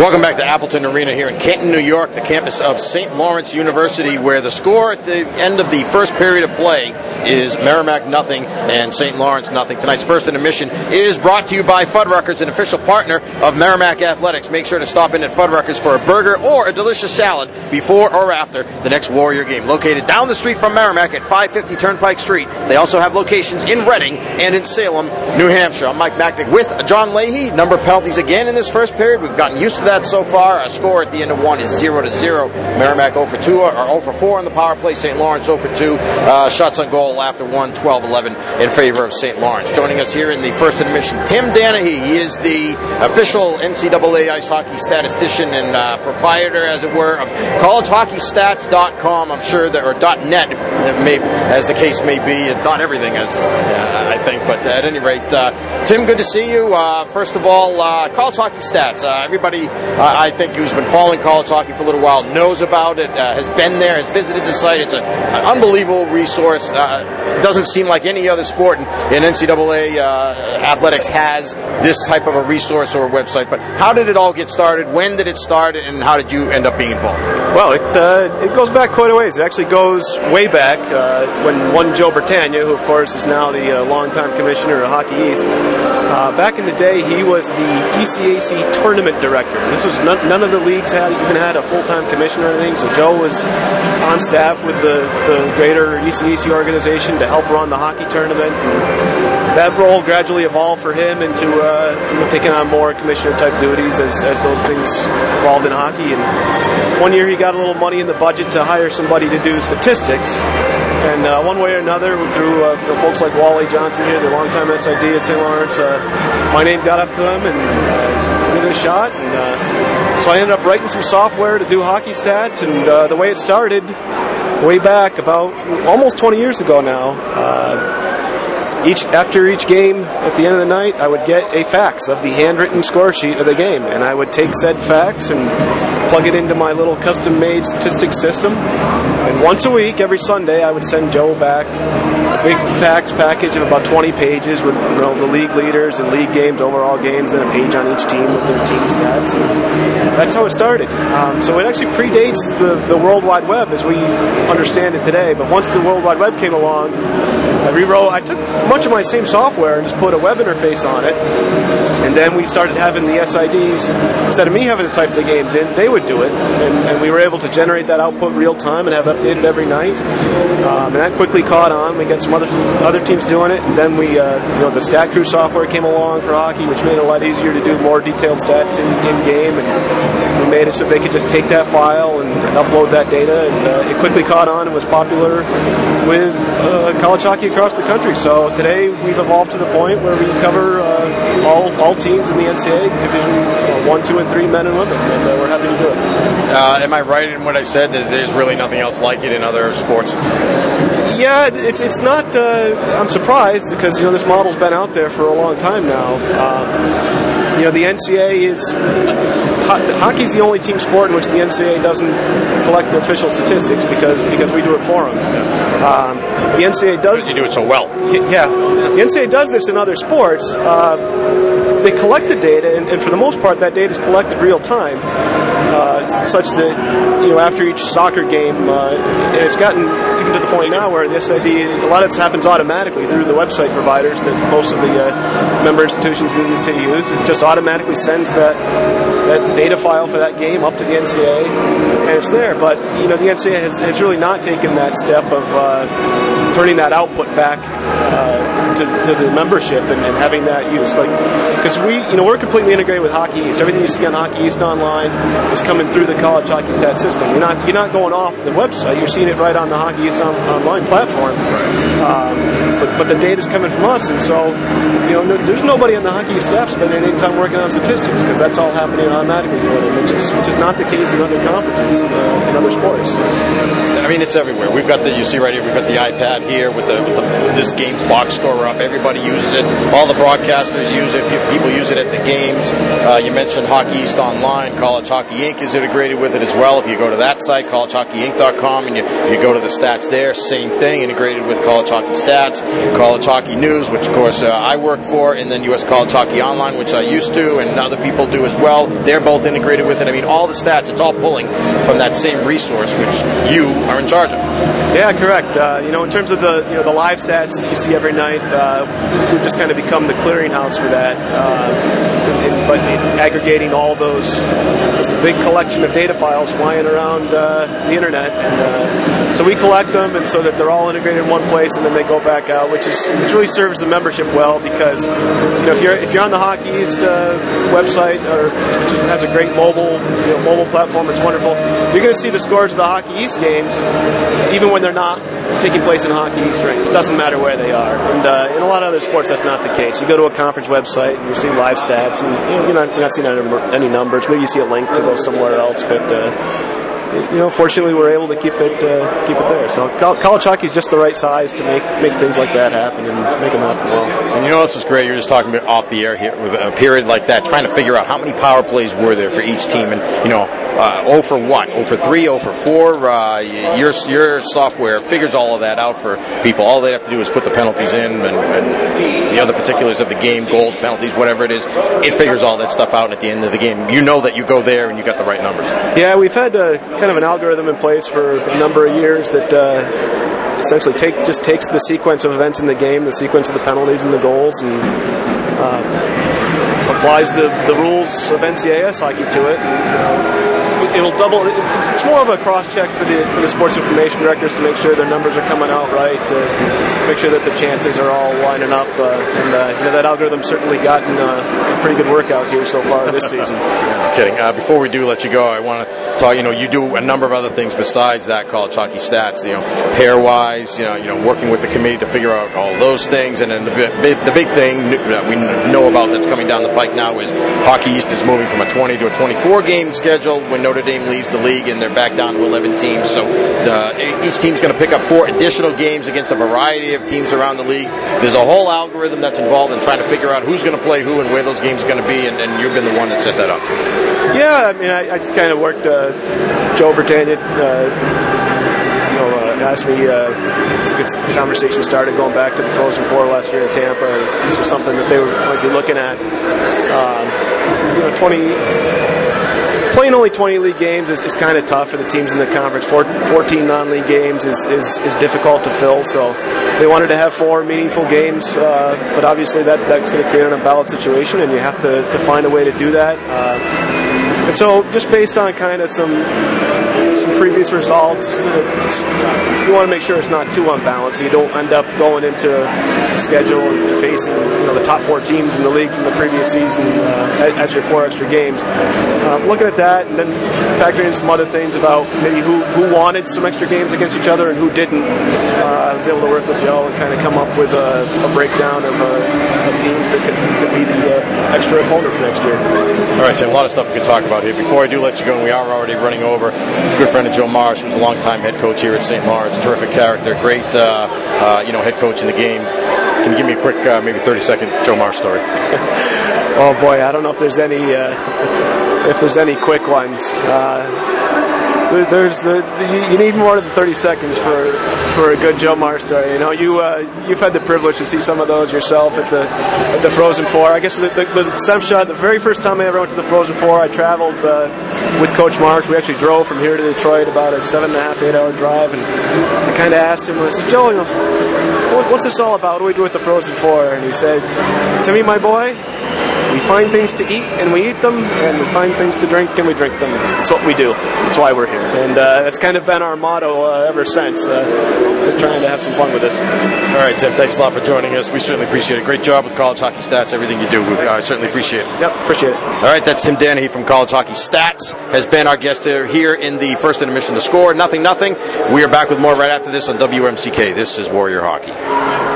Welcome back to Appleton Arena here in Canton, New York, the campus of St. Lawrence University, where the score at the end of the first period of play is Merrimack nothing and St. Lawrence nothing. Tonight's first intermission is brought to you by Fuddruckers, an official partner of Merrimack Athletics. Make sure to stop in at Fuddruckers for a burger or a delicious salad before or after the next Warrior game. Located down the street from Merrimack at 550 Turnpike Street. They also have locations in Reading and in Salem, New Hampshire. I'm Mike Machnik with John Leahy. Number penalties again in this first period. We've gotten used to that so far. A score at the end of one is 0 to 0. Merrimack 0 for 2 or 0 for 4 on the power play. St. Lawrence 0 for 2. Uh, shots on goal after 1, 12 11 in favor of St. Lawrence. Joining us here in the first intermission, Tim Danehy. He is the official NCAA ice hockey statistician and uh, proprietor, as it were, of collegehockeystats.com. I'm sure that, or .net, that may, as the case may be, and dot everything, as uh, I think. But at any rate, uh, Tim, good to see you. Uh, first of all, uh, college hockey stats. Uh, everybody, I think, who's been following college hockey for a little while knows about it, has been there, has visited the site. It's a, an unbelievable resource. it doesn't seem like any other sport in, in NCAA athletics has this type of a resource or a website. But how did it all get started? When did it start? And how did you end up being involved? Well, it, uh, it goes back quite a ways. It actually goes way back uh, when one Joe Bertagna, who of course is now the uh, longtime commissioner of Hockey East, uh, back in the day he was the ECAC tournament director. This was none, none of the leagues had even had a full time commissioner or anything. So Joe was on staff with the, the greater ECAC organization to help run the hockey tournament. And, that role gradually evolved for him into uh, taking on more commissioner type duties as, as those things evolved in hockey. And one year he got a little money in the budget to hire somebody to do statistics. And uh, one way or another, through uh, folks like Wally Johnson here, the longtime SID at St. Lawrence, uh, my name got up to him and uh, give it a shot. And uh, so I ended up writing some software to do hockey stats. And uh, the way it started, way back about almost 20 years ago now each after each game at the end of the night, I would get a fax of the handwritten score sheet of the game, and I would take said fax and plug it into my little custom-made statistics system. And once a week, every Sunday, I would send Joe back a big fax package of about 20 pages with you know, the league leaders and league games, overall games, then a page on each team with their team stats. And that's how it started. Um, so it actually predates the, the World Wide Web as we understand it today. But once the World Wide Web came along, I rewrote. I took much of my same software and just put a web interface on it. And then we started having the SIDs, instead of me having to type the games in, they would do it. And, and we were able to generate that output real time and have updated every night. Um, and that quickly caught on. We got some other other teams doing it. And then we, uh, you know, the Stat Crew software came along for hockey, which made it a lot easier to do more detailed stats in, in game. And we made it so they could just take that file and, and upload that data. And uh, it quickly caught on and was popular with uh, college hockey across the country. So today we've evolved to the point where we cover uh, all, all teams in the NCAA, Division uh, 1, 2, and 3 men and women, and uh, we're happy to do it. Uh, am I right in what I said that there's really nothing else like it in other sports? Yeah, it's it's not. Uh, I'm surprised because you know this model's been out there for a long time now. Um, you know the NCAA is hockey's the only team sport in which the NCAA doesn't collect the official statistics because because we do it for them. Um, the NCAA does. Because you do it so well. Yeah, the NCAA does this in other sports. Uh, they collect the data, and, and, for the most part, that data is collected real time, uh, such that you know after each soccer game, uh, and it's gotten even to the point now where the SID a lot of this happens automatically through the website providers that most of the uh, member institutions in the city use. It just automatically sends that that data file for that game up to the NCAA, and it's there. But you know, the NCAA has, has really not taken that step of uh, turning that output back uh, to, to the membership and, and having that used. Like, because we, you know, we're completely integrated with Hockey East. Everything you see on Hockey East online is coming through the college hockey stat system. You're not you're not going off the website. You're seeing it right on the Hockey East on, online platform. Um, but but the data's coming from us, and so you know, no, there's nobody on the Hockey staff spending any time working on statistics because that's all happening automatically for them, which is which is not the case in other conferences uh, in other sports. I mean, it's everywhere. We've got the you see right here. We've got the iPad here with the, with the this game's box score up. Everybody uses it. All the broadcasters use it. People use it at the games. Uh, you mentioned Hockey East Online. College Hockey Inc. is integrated with it as well. If you go to that site, collegehockeyinc.com, and you, you go to the stats there, same thing, integrated with College Hockey Stats, College Hockey News, which of course uh, I work for, and then U.S. College Hockey Online, which I used to, and other people do as well. They're both integrated with it. I mean, all the stats, it's all pulling from that same resource, which you are in charge of. Yeah, correct. Uh, you know, in terms of the you know the live stats that you see every night, uh, we've just kind of become the clearinghouse for that. Uh, and, but aggregating all those, just a big collection of data files flying around uh, the internet, and uh, so we collect them, and so that they're all integrated in one place, and then they go back out, which is which really serves the membership well because you know, if you're if you're on the Hockey East uh, website or has a great mobile you know, mobile platform, it's wonderful. You're going to see the scores of the Hockey East games, even when they're not taking place in Hockey rinks. It doesn't matter where they are. And uh, in a lot of other sports, that's not the case. You go to a conference website and you see live stats, and you know, you're, not, not seeing any numbers. Maybe you see a link to go somewhere else, but. Uh, you know, fortunately, we're able to keep it uh, keep it there. So college hockey is just the right size to make make things like that happen and make them happen well. And you know what's great? You're just talking about off the air here with a period like that, trying to figure out how many power plays were there for each team, and you know, uh, 0 for what, 0 for 3, 0 for 4. Uh, your your software figures all of that out for people. All they have to do is put the penalties in and, and the other particulars of the game, goals, penalties, whatever it is. It figures all that stuff out at the end of the game. You know that you go there and you got the right numbers. Yeah, we've had uh, kind of an algorithm in place for a number of years that uh, essentially take just takes the sequence of events in the game, the sequence of the penalties and the goals, and uh, applies the, the rules of NCAA hockey to it. It'll double. It's more of a cross check for the for the sports information directors to make sure their numbers are coming out right, to make sure that the chances are all lining up. Uh, and uh, you know that algorithm's certainly gotten uh, a pretty good workout here so far this season. yeah, kidding. Uh, before we do let you go, I want to talk. You know, you do a number of other things besides that college hockey stats. You know, pairwise. You know, you know, working with the committee to figure out all those things, and then the big, the big thing that we know about that's coming down the pike now is Hockey East is moving from a 20 to a 24 game schedule when Notre Dame leaves the league and they're back down to 11 teams. So the, each team's going to pick up four additional games against a variety of teams around the league. There's a whole algorithm that's involved in trying to figure out who's going to play who and where those games are going to be, and, and, you've been the one that set that up. Yeah, I mean, I, I just kind of worked. Uh, Joe Bertagna, uh, you know, uh, asked me. Uh, the conversation started going back to the Frozen Four last year in Tampa. This was something that they were might be looking at. Um, you know, 20 playing only 20 league games is, is kind of tough for the teams in the conference. 14 non-league games is, is, is, difficult to fill, so they wanted to have four meaningful games, uh, but obviously that, that's going to create an ballot situation, and you have to, to find a way to do that. Uh, and so just based on kind of some some previous results. You want to make sure it's not too unbalanced, so you don't end up going into a schedule and facing you know, the top four teams in the league from the previous season uh, as your four extra games. Uh, looking at that, and then factoring in some other things about maybe who, who wanted some extra games against each other and who didn't. Uh, I was able to work with Joe and kind of come up with a, a breakdown of, uh, of, teams that could, could be the uh, extra opponents next year. All right, Tim. A lot of stuff we could talk about here. Before I do let you go, and we are already running over good friend of Joe Marsh, who's a longtime head coach here at St. Lawrence. Terrific character, great, uh, uh, you know, head coach in the game. Can you give me a quick, uh, maybe 30 second Joe Marsh story? oh boy, I don't know if there's any, uh, if there's any quick ones. There's the, the, you need more than 30 seconds for for a good Joe Marsh story. You know, you uh, you've had the privilege to see some of those yourself at the at the Frozen Four. I guess the, the, the shot. The very first time I ever went to the Frozen Four, I traveled uh, with Coach Marsh. We actually drove from here to Detroit, about a seven and a half, eight hour drive, and I kind of asked him. I said, Joe, you know, what's this all about? What do we do with the Frozen Four? And he said, to me, my boy, we find things to eat and we eat them, and we find things to drink and we drink them. That's what we do. That's why we're here. And uh, that's kind of been our motto uh, ever since. Uh, just trying to have some fun with this. All right, Tim, thanks a lot for joining us. We certainly appreciate it. Great job with college hockey stats, everything you do. We uh, certainly appreciate it. Yep, appreciate it. All right, that's Tim Danehy from College Hockey Stats, has been our guest here in the first intermission to score. Nothing, nothing. We are back with more right after this on WMCK. This is Warrior Hockey.